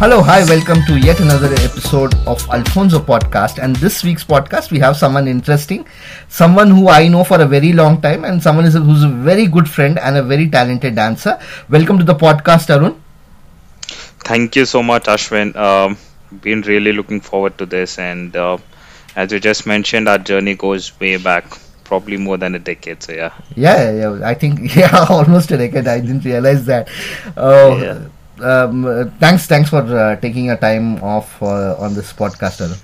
Hello, hi, welcome to yet another episode of Alfonso Podcast. And this week's podcast, we have someone interesting, someone who I know for a very long time, and someone is, who's a very good friend and a very talented dancer. Welcome to the podcast, Arun. Thank you so much, Ashwin. Um, been really looking forward to this, and uh, as you just mentioned, our journey goes way back, probably more than a decade. So yeah. Yeah, yeah, yeah. I think yeah, almost a decade. I didn't realize that. Oh, Yeah. Um, uh, thanks, thanks for uh, taking a time off uh, on this podcast, Arun.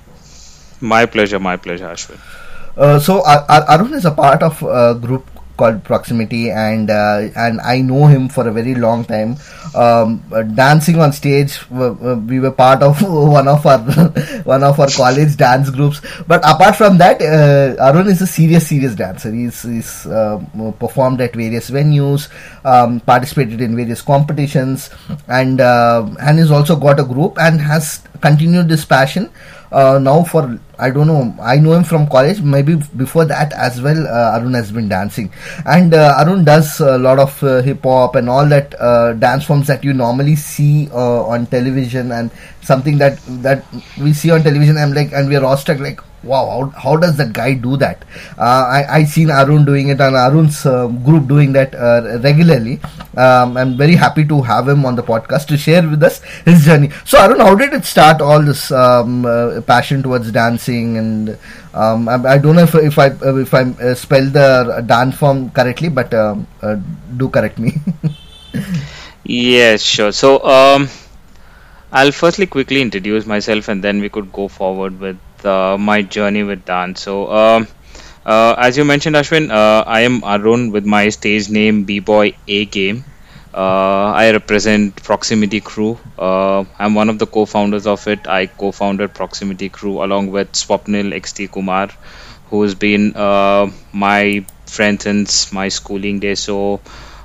My pleasure, my pleasure, Ashwin. Uh, so Ar- Ar- Arun is a part of a group called Proximity, and uh, and I know him for a very long time. Um, uh, dancing on stage, w- w- we were part of one of our one of our college dance groups. But apart from that, uh, Arun is a serious, serious dancer. He's, he's uh, performed at various venues, um, participated in various competitions, and uh, and he's also got a group and has continued this passion uh, now for I don't know. I know him from college. Maybe before that as well. Uh, Arun has been dancing, and uh, Arun does a lot of uh, hip hop and all that uh, dance forms that you normally see uh, on television, and something that that we see on television. I'm like, and we are awestruck, like, wow, how, how does that guy do that? Uh, I I seen Arun doing it, and Arun's uh, group doing that uh, regularly. Um, I'm very happy to have him on the podcast to share with us his journey. So Arun, how did it start? All this um, uh, passion towards dancing, and um, I, I don't know if if I if I uh, spell the dance form correctly, but um, uh, do correct me. Yes, sure. So, um, I'll firstly quickly introduce myself, and then we could go forward with uh, my journey with dance. So, um, uh, as you mentioned, Ashwin, uh, I am Arun with my stage name B Boy A Game. Uh, I represent Proximity Crew. Uh, I'm one of the co-founders of it. I co-founded Proximity Crew along with Swapnil XT Kumar, who's been my friend since my schooling days. So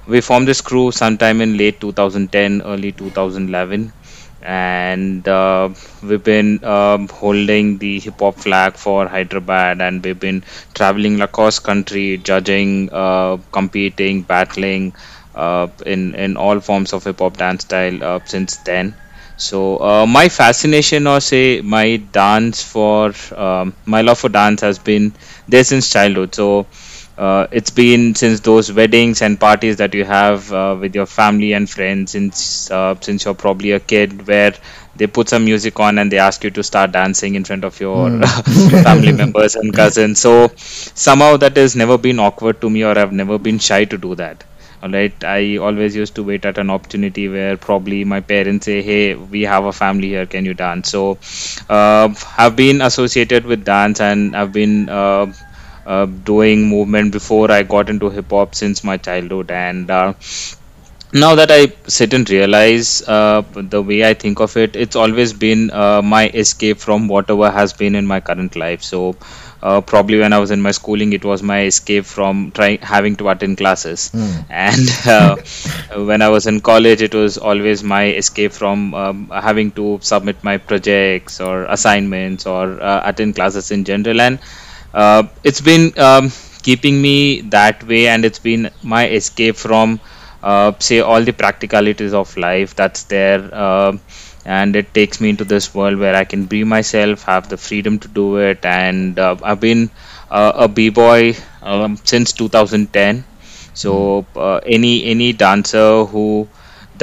we formed this crew sometime in late 2010, early 2011, and uh, we've been um, holding the hip hop flag for Hyderabad, and we've been traveling across country, judging, uh, competing, battling uh, in in all forms of hip hop dance style uh, since then. So uh, my fascination, or say my dance for um, my love for dance has been there since childhood. So uh, it's been since those weddings and parties that you have uh, with your family and friends since uh, since you're probably a kid, where they put some music on and they ask you to start dancing in front of your family members and cousins. So somehow that has never been awkward to me, or I've never been shy to do that. All right, I always used to wait at an opportunity where probably my parents say, "Hey, we have a family here. Can you dance?" So, uh, I've been associated with dance, and I've been uh, doing movement before I got into hip hop since my childhood. And uh, now that I sit and realize uh, the way I think of it, it's always been uh, my escape from whatever has been in my current life. So uh, probably when I was in my schooling, it was my escape from trying having to attend classes, and uh, when I was in college, it was always my escape from um, having to submit my projects or assignments or uh, attend classes in general. And uh, it's been um, keeping me that way, and it's been my escape from uh, say all the practicalities of life that's there uh, and it takes me into this world where i can be myself have the freedom to do it. And uh, i've been uh, a b-boy um, since 2010 so uh, any any dancer who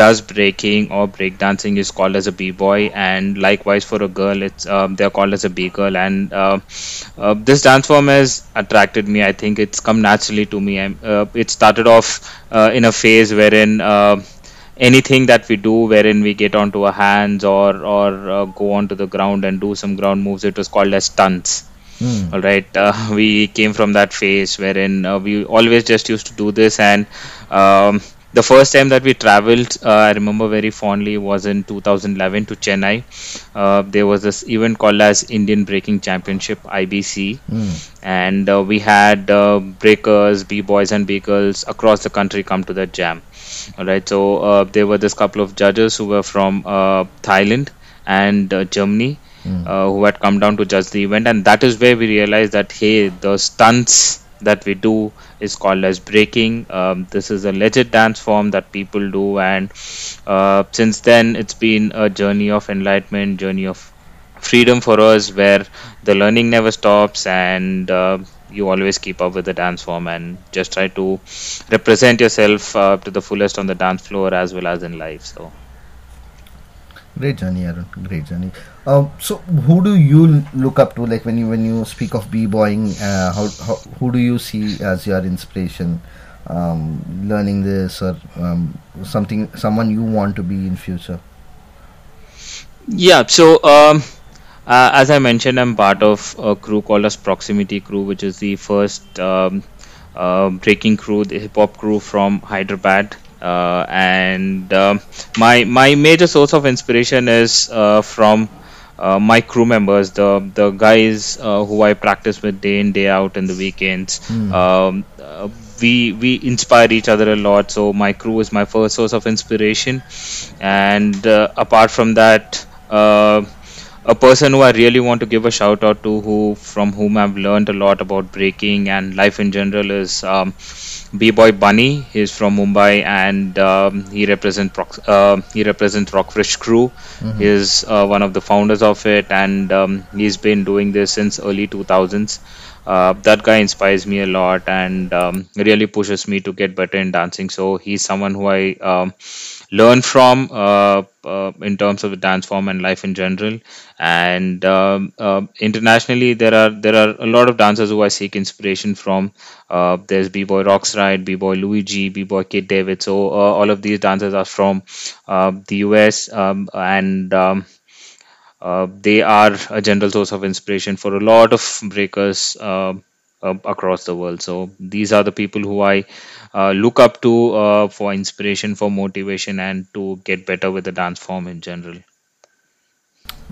does breaking or break dancing is called as a b-boy and likewise for a girl it's um, they're called as a b-girl and uh, uh, this dance form has attracted me. I think it's come naturally to me. I'm, uh, it started off uh, in a phase wherein uh, anything that we do wherein we get onto our hands or or uh, go onto the ground and do some ground moves it was called as stunts. Hmm. all right uh, we came from that phase wherein uh, we always just used to do this and um, the first time that we traveled uh, i remember very fondly was in 2011 to chennai. Uh, there was this event called as indian breaking championship ibc and uh, we had uh, breakers b-boys and b-girls across the country come to that jam. All right so uh, there were this couple of judges who were from uh, thailand and uh, germany uh, who had come down to judge the event. And that is where we realized that hey the stunts that we do is called as breaking. Um, this is a legit dance form that people do, and uh, since then it's been a journey of enlightenment, journey of freedom for us, where the learning never stops, and uh, you always keep up with the dance form and just try to represent yourself uh, to the fullest on the dance floor as well as in life. So. Great journey, Arun. Great journey. Um, so, who do you look up to? Like when you when you speak of b-boying, uh, how, how who do you see as your inspiration? Um, learning this or um, something, someone you want to be in future. Yeah. So, um, uh, as I mentioned, I'm part of a crew called as Proximity Crew, which is the first um, uh, breaking crew, the hip hop crew from Hyderabad. Uh, and um, my my major source of inspiration is uh, from uh, my crew members, the the guys uh, who I practice with day in day out in the weekends. Mm. Um, uh, we we inspire each other a lot. So my crew is my first source of inspiration, and uh, apart from that. A person who I really want to give a shout out to, who from whom I've learned a lot about breaking and life in general, is um, B-boy Bunny. He's from Mumbai and um, he represents uh, he represents Rockfish Crew. Mhm. He's uh, one of the founders of it, and um, he's been doing this since early 2000s. Uh, that guy inspires me a lot and um, really pushes me to get better in dancing. So he's someone who I um, learn from uh, uh, in terms of the dance form and life in general. And um, uh, internationally, there are there are a lot of dancers who I seek inspiration from. Uh, there's B-boy Roxrite, B-boy Luigi, B-boy Kid David. So uh, all of these dancers are from uh, the US, um, and um, they are a general source of inspiration for a lot of breakers across the world. So these are the people who I uh, look up to uh, for inspiration, for motivation, and to get better with the dance form in general.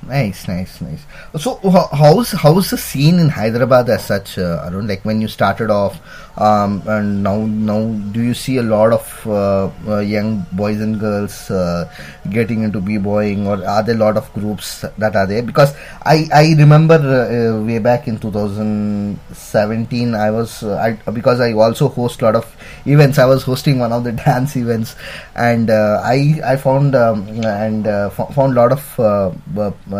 Nice, nice, nice. So, how's how's the scene in Hyderabad as such, uh, Arun? Like when you started off, um, and now now, do you see a lot of uh, uh, young boys and girls uh, getting into b-boying, or are there a lot of groups that are there? Because I I remember uh, uh, way back in 2017, I was I because I also host a lot of events. I was hosting one of the dance events, and I I found um, and fo- found a lot of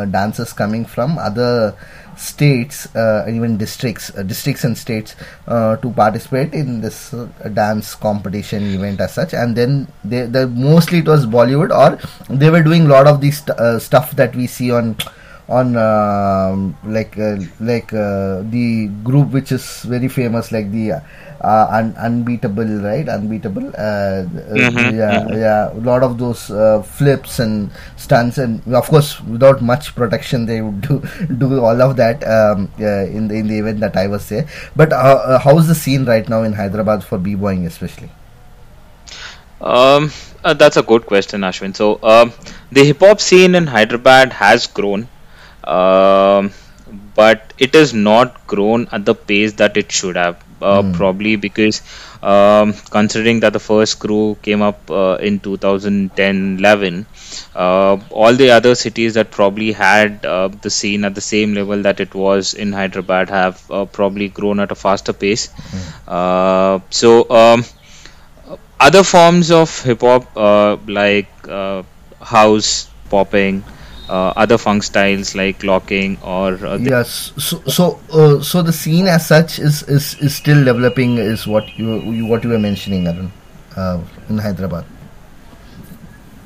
dancers coming from other states uh, even districts uh, districts and states uh, to participate in this uh, dance competition event as such. And then they, the mostly it was bollywood or they were doing a lot of these st- uh, stuff that we see on on um like uh, like uh, the group which is very famous like the uh, un- unbeatable right? Unbeatable uh, Mhm, yeah mhm. yeah. A lot of those uh, flips and stunts and of course without much protection they would do do all of that um, uh, in the in the event that I was there. But uh, uh, how's the scene right now in Hyderabad for b-boying especially? Um, uh, that's a good question, Ashwin. So, um, the hip hop scene in Hyderabad has grown, um, but it has not grown at the pace that it should have. Uh, Mm. probably because, um, considering that the first crew came up uh, in 2010 11, uh, all the other cities that probably had uh, the scene at the same level that it was in Hyderabad have uh, probably grown at a faster pace. Uh, so, um, other forms of hip hop uh, like uh, house popping uh, other funk styles like locking or uh, the- yes so so uh, so the scene as such is is, is still developing is what you, you what you were mentioning Arun uh, in Hyderabad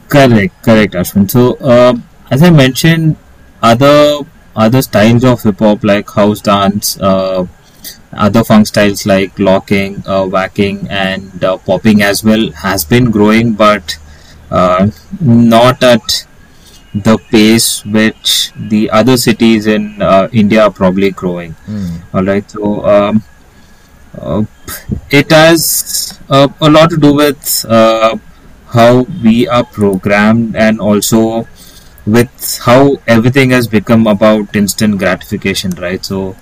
Correct, correct, Ashwin. So, uh, as I mentioned, other other styles of hip hop like house dance, uh, other funk styles like locking, uh, waacking, and uh, popping as well has been growing, but uh, not at the pace which the other cities in uh, India are probably growing. Mm. All right, so um, uh, it has uh, a lot to do with uh, how we are programmed and also with how everything has become about instant gratification, right? So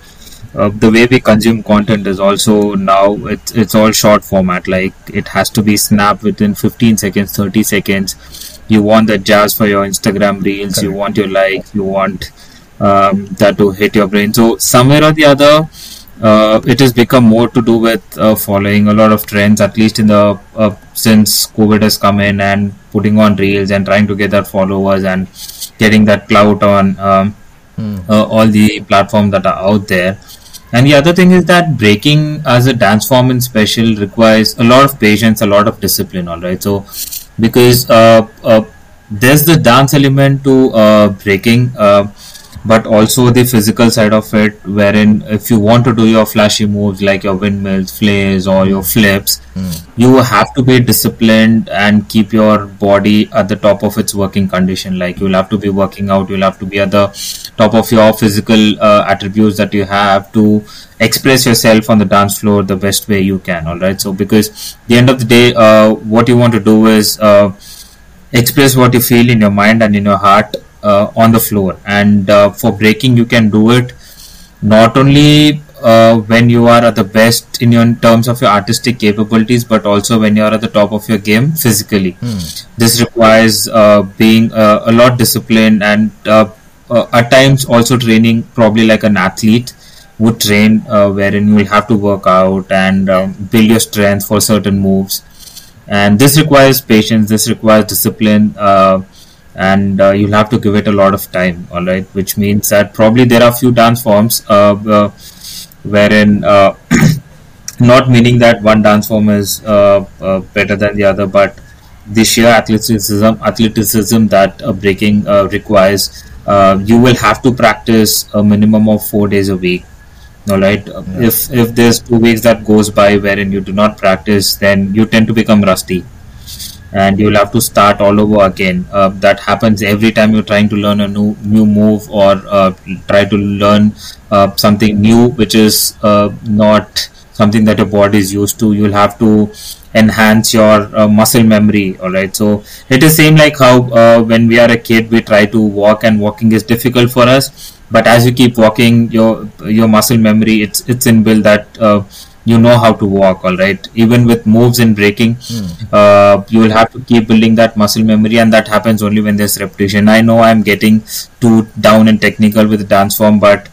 uh, the way we consume content is also now it's it's all short format. Like it has to be snapped within 15 seconds, 30 seconds. You want the jazz for your Instagram reels. You want your likes. You want um, that to hit your brain. So somewhere or the other, uh, it has become more to do with uh, following a lot of trends, at least in the uh, since COVID has come in and putting on reels and trying to get that followers and getting that clout on um, uh, all the platforms that are out there. And the other thing is that breaking as a dance form in special requires a lot of patience, a lot of discipline. All right, so because uh, uh, there's the dance element to uh, breaking. Uh, but also the physical side of it wherein if you want to do your flashy moves like your windmills flares or your flips you have to be disciplined and keep your body at the top of its working condition. Like you'll have to be working out you'll have to be at the top of your physical uh, attributes that you have to express yourself on the dance floor the best way you can all right? So because the end of the day uh, what you want to do is uh, express what you feel in your mind and in your heart uh, on the floor. And uh, for breaking you can do it not only uh, when you are at the best in your in terms of your artistic capabilities but also when you are at the top of your game physically. This requires uh, being uh, a lot disciplined and uh, uh, at times also training probably like an athlete would train uh, wherein you will have to work out and um, build your strength for certain moves. And this requires patience this requires discipline uh, and uh, you'll have to give it a lot of time all right? Which means that probably there are few dance forms uh, uh, wherein uh, not meaning that one dance form is uh, uh, better than the other but the sheer athleticism athleticism that uh, breaking uh, requires uh, you will have to practice a minimum of four days a week all right? If if there's two weeks that goes by wherein you do not practice then you tend to become rusty and you'll have to start all over again. Uh, that happens every time you're trying to learn a new new move or uh, try to learn uh, something new, which is uh, not something that your body is used to. You'll have to enhance your uh, muscle memory. All right, so it is same like how uh, when we are a kid we try to walk and walking is difficult for us. But as you keep walking, your your muscle memory it's it's inbuilt that you know how to walk all right? Even with moves and breaking uh, you will have to keep building that muscle memory and that happens only when there's repetition. I know i'm getting too down and technical with the dance form but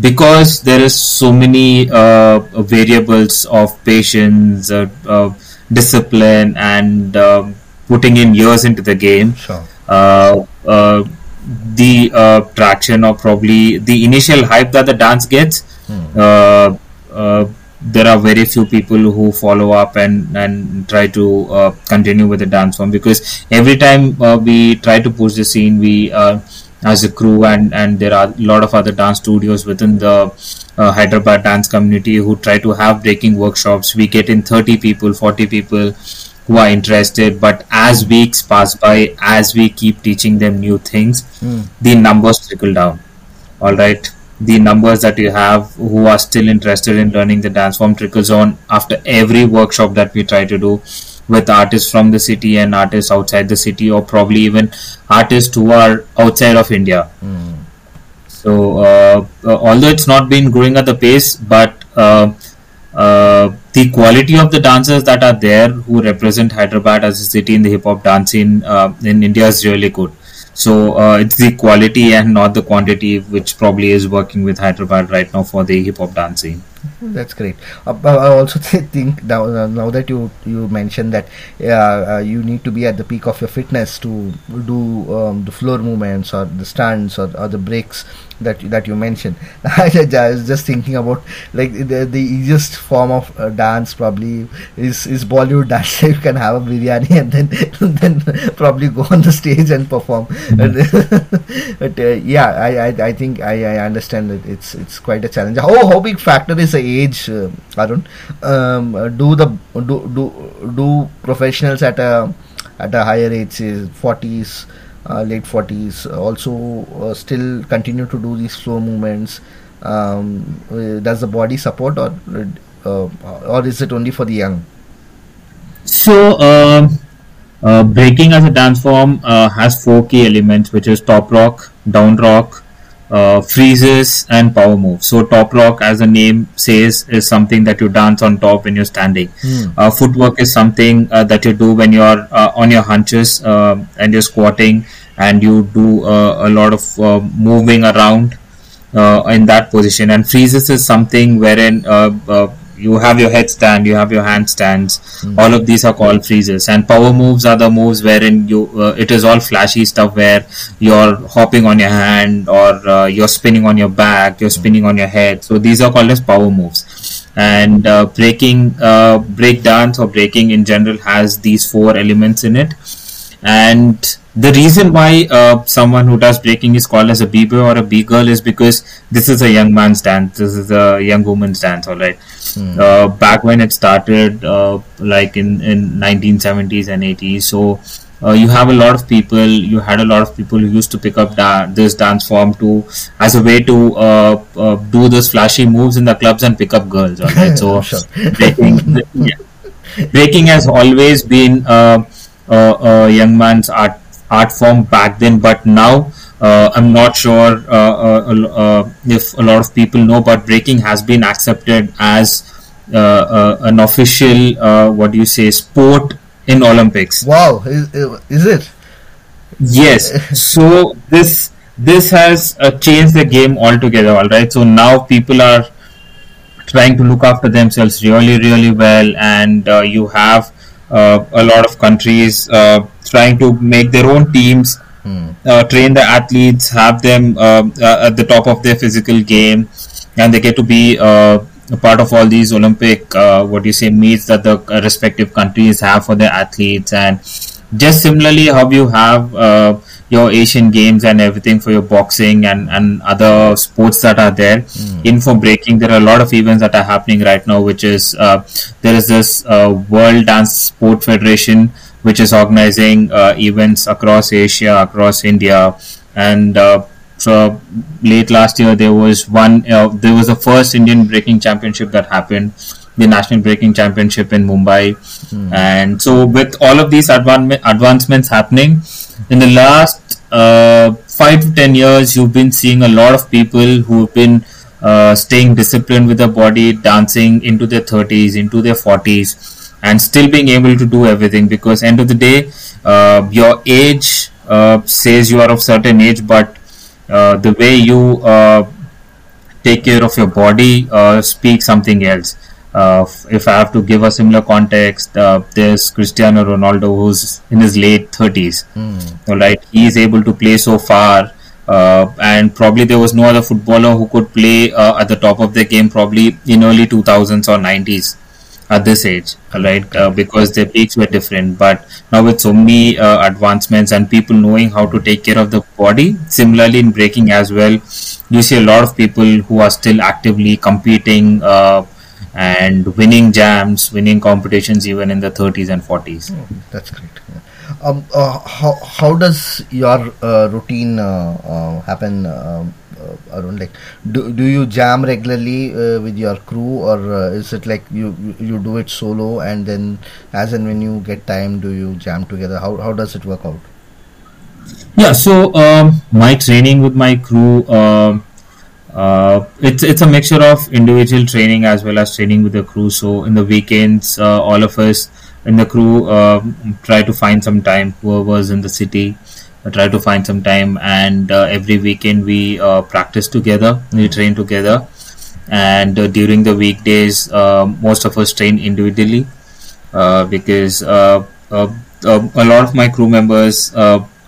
because there is so many uh, variables of patience uh, uh, discipline and um putting in years into the game Sure. uh, uh, the uh, traction or probably the initial hype that the dance gets uh, uh, there are very few people who follow up and and try to uh, continue with the dance form because every time uh, we try to push the scene we uh, as a crew and and there are a lot of other dance studios within the uh, Hyderabad dance community who try to have breaking workshops. We get in 30 people 40 people who are interested but as weeks pass by as we keep teaching them new things the numbers trickle down. All right the numbers that you have who are still interested in learning the dance form trickles on after every workshop that we try to do with artists from the city and artists outside the city or probably even artists who are outside of india. So uh, uh, although it's not been growing at the pace but uh, uh, the quality of the dancers that are there who represent hyderabad as a city in the hip hop dance scene uh, in india is really good so uh, it's the quality and not the quantity which probably is working with Hyderabad right now for the hip hop dancing. That's great. Uh, I also think now, uh, now that you you mentioned that uh, uh, you need to be at the peak of your fitness to do um, the floor movements or the stands or, or the breaks that that you mentioned. I was just thinking about like the, the easiest form of uh, dance probably is is Bollywood dance. you can have a biryani and then then probably go on the stage and perform. but uh, yeah, I, I I think I, I understand that it's it's quite a challenge. How how big factor is the age, uh, Arun? Um, uh, do the do do do professionals at a at a higher age, say forties, uh, late forties, also uh, still continue to do these flow movements? Um, uh, does the body support, or uh, or is it only for the young? So, um, breaking as a dance form has four key elements, which is top rock, down rock, uh, freezes, and power move. So, top rock, as the name says, is something that you dance on top when you're standing. Uh, footwork is something uh, that you do when you're uh, on your hunches um and you're squatting, and you do uh, a lot of uh, moving around uh, in that position. And freezes is something wherein uh, uh, you have your headstand, you have your handstands. Mm. All of these are called freezes. And power moves are the moves wherein you uh, it is all flashy stuff where you're hopping on your hand or uh, you're spinning on your back, you're spinning on your head. So these are called as power moves. And uh, breaking, uh, break dance or breaking in general has these four elements in it. And the reason why uh, someone who does breaking is called as a b-boy or a b-girl is because this is a young man's dance this is a young woman's dance all right mm. uh, back when it started uh, like in in 1970s and 80s so uh, you have a lot of people you had a lot of people who used to pick up da- this dance form to as a way to uh, uh, do those flashy moves in the clubs and pick up girls all right so breaking, yeah. breaking has always been a young man's art art form back then, but now uh, I'm not sure uh, uh, uh, if a lot of people know, but breaking has been accepted as an official, what do you say, sport in Olympics. Wow, is, is it? Yes. so this this has uh, changed the game altogether. All right. So now people are trying to look after themselves really, really well, and uh, you have uh, a lot of countries trying to make their own teams, mm. uh, train the athletes, have them uh, uh, at the top of their physical game, and they get to be uh, a part of all these Olympic, uh, what do you say, meets that the respective countries have for their athletes, and just similarly how you have uh, your Asian games and everything for your boxing and, and other sports that are there. Mm. In for breaking, there are a lot of events that are happening right now, which is uh, there is this uh, World Dance Sport Federation which is organizing uh, events across Asia, across India, and uh, so late last year there was one. Uh, there was the first Indian breaking championship that happened, the National Breaking Championship in Mumbai, mm. and so with all of these advan- advancements happening in the last uh, five to ten years, you've been seeing a lot of people who've been uh, staying disciplined with their body, dancing into their 30s, into their 40s and still being able to do everything because end of the day uh, your age uh, says you are of certain age but uh, the way you uh, take care of your body speaks something else uh, if I have to give a similar context, there's Cristiano Ronaldo who's in his late 30s. Mm. All right, he is able to play so far, and probably there was no other footballer who could play at the top of the game, probably in early 2000s or 90s at this age, right? Uh, because their peaks were different. But now with so many uh, advancements and people knowing how to take care of the body, similarly in breaking as well, you see a lot of people who are still actively competing uh, and winning jams, winning competitions even in the 30s and 40s. Oh, that's great. Um, uh, how how does your uh, routine uh, happen? Um, uh, around like do, do you jam regularly uh, with your crew or uh, is it like you, you do it solo and then as and when you get time do you jam together how, how does it work out yeah so um, my training with my crew um, uh, it's it's a mixture of individual training as well as training with the crew. So in the weekends, uh, all of us in the crew uh, try to find some time. Whoever's in the city, try to find some time and uh, every weekend we uh, practice together we train together and uh, during the weekdays most of us train individually because a lot of my crew members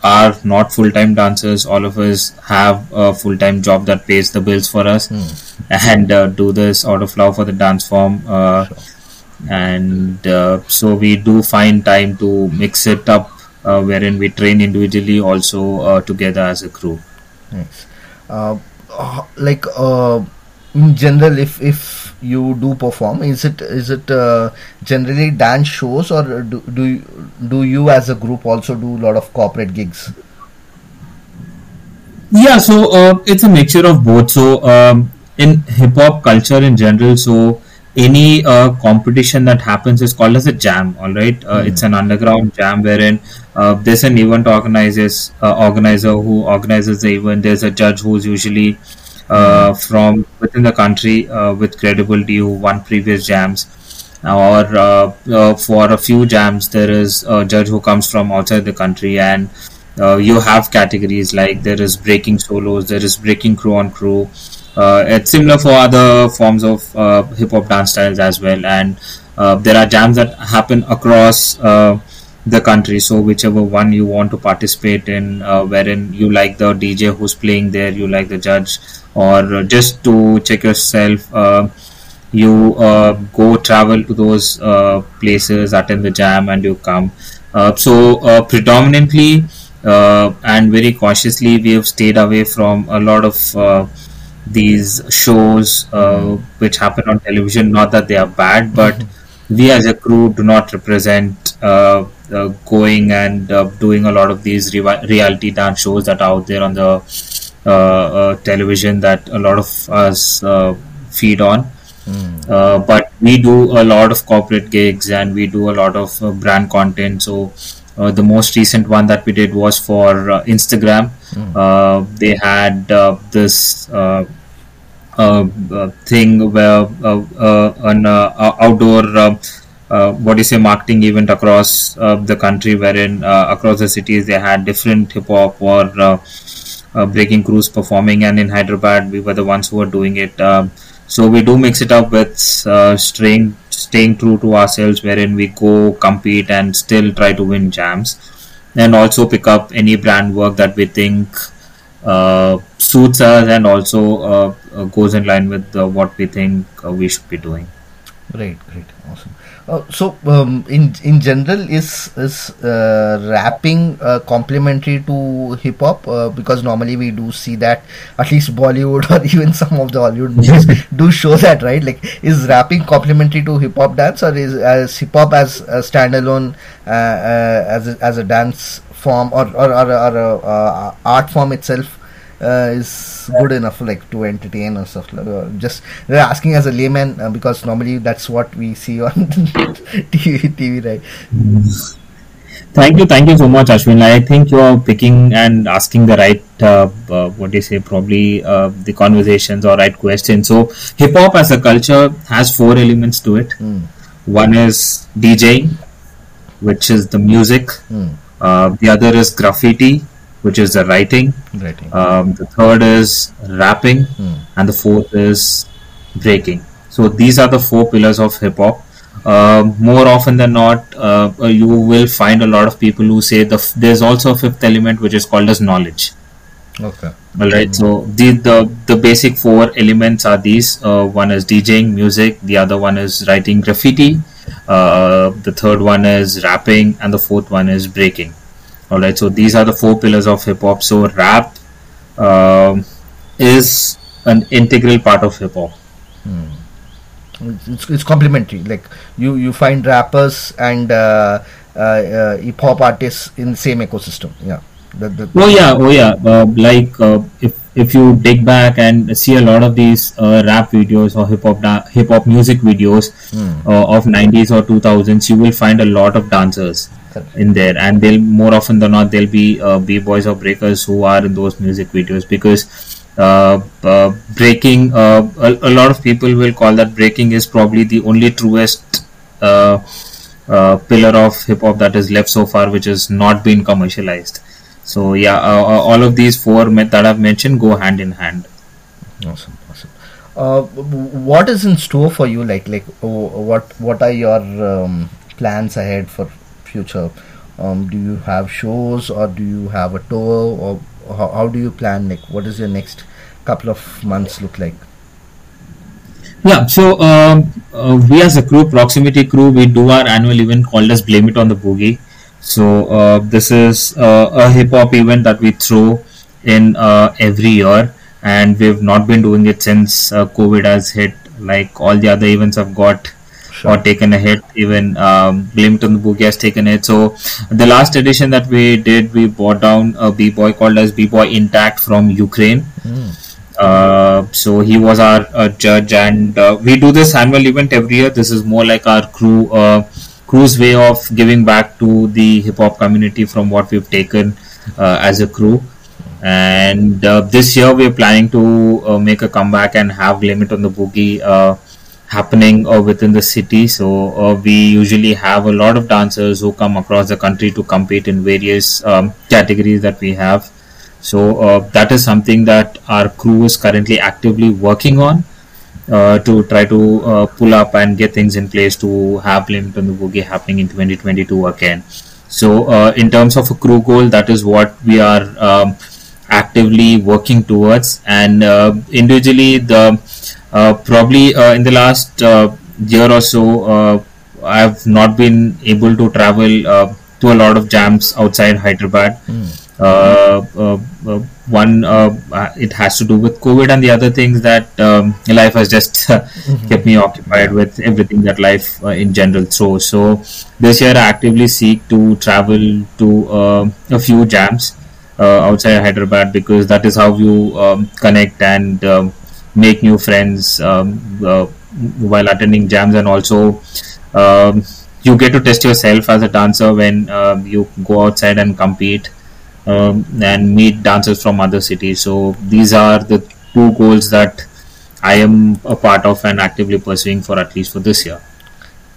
are not full-time dancers all of us have a full-time job that pays the bills for us mm. and uh, do this out of love for the dance form uh, sure. and uh, so we do find time to mix it up uh, wherein we train individually also uh, together as a crew. Nice. Uh, like in general, if if you do perform, is it is it generally dance shows or do do you, do you as a group also do a lot of corporate gigs? Yeah, so uh, it's a mixture of both. So um, in hip hop culture in general, so any uh, competition that happens is called as a jam all right uh, mm. it's an underground jam wherein uh, there's an event organizers uh, organizer who organizes the event there's a judge who's usually mm. from within the country uh, with credibility who won previous jams or for a few jams there is a judge who comes from outside the country and uh, you have categories like there is breaking solos, there is breaking crew on crew. Uh, it's similar for other forms of uh, hip hop dance styles as well, and uh, there are jams that happen across uh, the country. So whichever one you want to participate in, uh, wherein you like the DJ who's playing there, you like the judge, or just to check yourself you uh, go travel to those uh, places, attend the jam, and you come. Uh, so predominantly and very cautiously, we have stayed away from a lot of these shows which happen on television. Not that they are bad, but we as a crew do not represent uh, uh, going and uh, doing a lot of these re- reality dance shows that are out there on the television that a lot of us feed on. Mm. Uh, but we do a lot of corporate gigs and we do a lot of uh, brand content. So uh, the most recent one that we did was for uh, Instagram. Mm. they had uh, this thing where an outdoor. What do you say marketing event across the country wherein across the cities they had different hip hop or breaking crews performing and in hyderabad we were the ones who were doing it um, so we do mix it up with uh, staying staying true to ourselves, wherein we go compete and still try to win jams, and also pick up any brand work that we think uh, suits us and also uh, uh goes in line with uh, what we think uh, we should be doing. Great, great, awesome. Uh, so, um, in in general, is is uh, rapping uh, complementary to hip hop? Uh, because normally we do see that at least Bollywood or even some of the Hollywood movies do show that, right? Like, is rapping complementary to hip hop dance, or is as hip hop as a standalone uh, uh, as a, as a dance form or or, or, or a, art form itself? Uh, is good enough like to entertain or stuff like just asking as a layman uh, because normally that's what we see on TV, TV right? Thank you thank you so much ashwin. I think you're picking and asking the right uh, uh, what do you say probably uh, the conversations or right questions. So hip hop as a culture has four elements to it. Mm. one is djing which is the music. Mm. the other is graffiti which is the writing. Writing. Um, the third is rapping, hmm. and the fourth is breaking. So these are the four pillars of hip hop. Uh, more often than not, uh, you will find a lot of people who say the f- there's also a fifth element which is called as knowledge. Okay. All right. mm-hmm. So the, the the basic four elements are these. Uh, one is DJing, music. The other one is writing graffiti. Uh, the third one is rapping, and the fourth one is breaking. All right, so these are the four pillars of hip hop. So rap um, is an integral part of hip hop. Hmm. It's, it's complementary. Like you, you find rappers and uh, uh, uh, hip hop artists in the same ecosystem. Yeah. The, the, oh yeah, oh yeah. Uh, like uh, if if you dig back and see a lot of these uh, rap videos or hip hop da- hip hop music videos mm. of 90s or 2000s, you will find a lot of dancers in there. And they'll more often than not they'll be uh, b-boys or breakers who are in those music videos because uh, uh, breaking uh, a, a, lot of people will call that breaking is probably the only truest uh, uh, pillar of hip hop that is left so far which has not been commercialized. So yeah all of these four that I've mentioned go hand in hand. Awesome awesome. What is in store for you? Like like what what are your um, plans ahead for future? Um, do you have shows or do you have a tour or how, how do you plan? Like, what does your next couple of months look like? Yeah, so um, uh, we as a crew, Proximity Crew, we do our annual event called as Blame It on the Boogie. So uh, this is uh, a hip hop event that we throw in uh, every year, and we've not been doing it since uh, COVID has hit. Like all the other events have got sure. or taken a hit. Even um, Glimpton Boogie has taken it. So the last edition that we did, we brought down a b-boy called as b-boy Intact from Ukraine. Mm. Uh, so he was our uh, judge, and uh, we do this annual event every year. This is more like our crew uh, crew's way of giving back to the hip hop community from what we've taken uh, as a crew. And uh, this year we're planning to make a comeback and have Blame It on the Boogie happening uh, within the city. So uh, we usually have a lot of dancers who come across the country to compete in various um, categories that we have. So uh, that is something that our crew is currently actively working on uh, to try to uh, pull up and get things in place to have Blame It on the Boogie happening in 2022 again. So uh, in terms of a crew goal, that is what we are um, actively working towards, and individually the uh, probably uh, in the last uh, year or so, I have not been able to travel to a lot of jams outside Hyderabad. Mm. one, it has to do with COVID, and the other things that um, life has just mm-hmm. kept me occupied with everything that life in general throws. So this year, I actively seek to travel to a few jams. Uh, outside Hyderabad because that is how you um, connect and um, make new friends um, uh, while attending jams and also um, you get to test yourself as a dancer when uh, you go outside and compete um, and meet dancers from other cities. So these are the two goals that i am a part of and actively pursuing for at least for this year.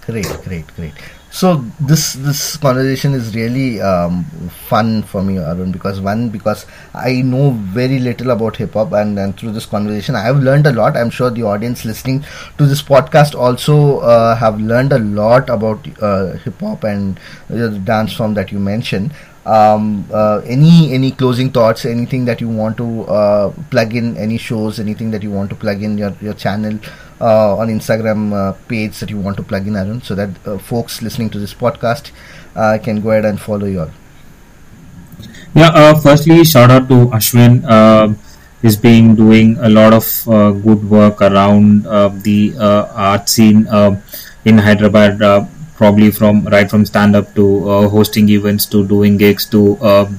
Great great great so this this conversation is really um, fun for me arun because one because i know very little about hip hop and, and through this conversation i have learned a lot. I'm sure the audience listening to this podcast also uh, have learned a lot about uh, hip hop and the dance form that you mentioned. Um, uh, any any closing thoughts? Anything that you want to uh, plug in? Any shows? Anything that you want to plug in your your channel uh, on Instagram uh, page that you want to plug in, Arun, so that uh, folks listening to this podcast uh, can go ahead and follow you all. Yeah, uh, firstly, shout out to Ashwin. Uh, he's been doing a lot of good work around the art scene in Hyderabad. Probably from right from stand up to hosting events to doing gigs to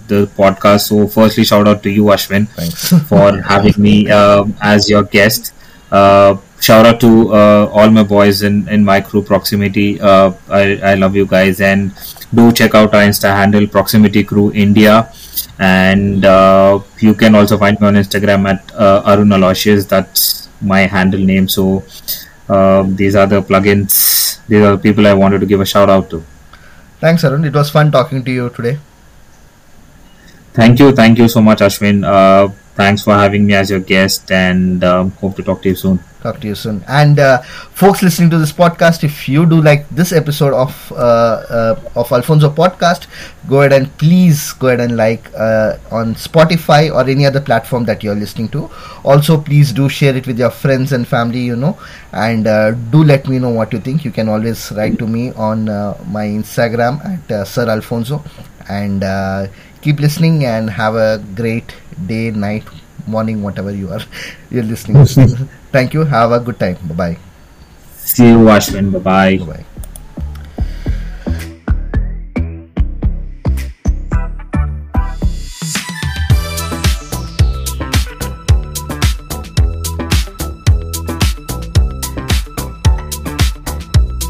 the podcast. So, firstly, shout out to you, Ashwin, Thanks. for having me as your guest. Uh, shout out to uh, all my boys in, in my crew proximity. Uh, I, I love you guys. And do check out our insta handle proximity crew india. And uh, you can also find me on instagram at uh, arun aloysius. That's my handle name. So uh, these are the plugins. These are the people i wanted to give a shout out to. Thanks arun. It was fun talking to you today. Thank you. Thank you so much ashwin. Uh, thanks for having me as your guest and um, hope to talk to you soon. Talk to you soon. And uh, folks listening to this podcast if you do like this episode of uh, uh, of alfonso podcast go ahead and please go ahead and like uh, on spotify or any other platform that you're listening to. Also please do share it with your friends and family you know. And uh, do let me know what you think. You can always write to me on uh, my instagram at sir alfonso. And keep listening and have a great day night morning whatever you are you're listening Thank you. Have a good time. Bye bye. See you, Ashwin. Bye bye. Bye bye.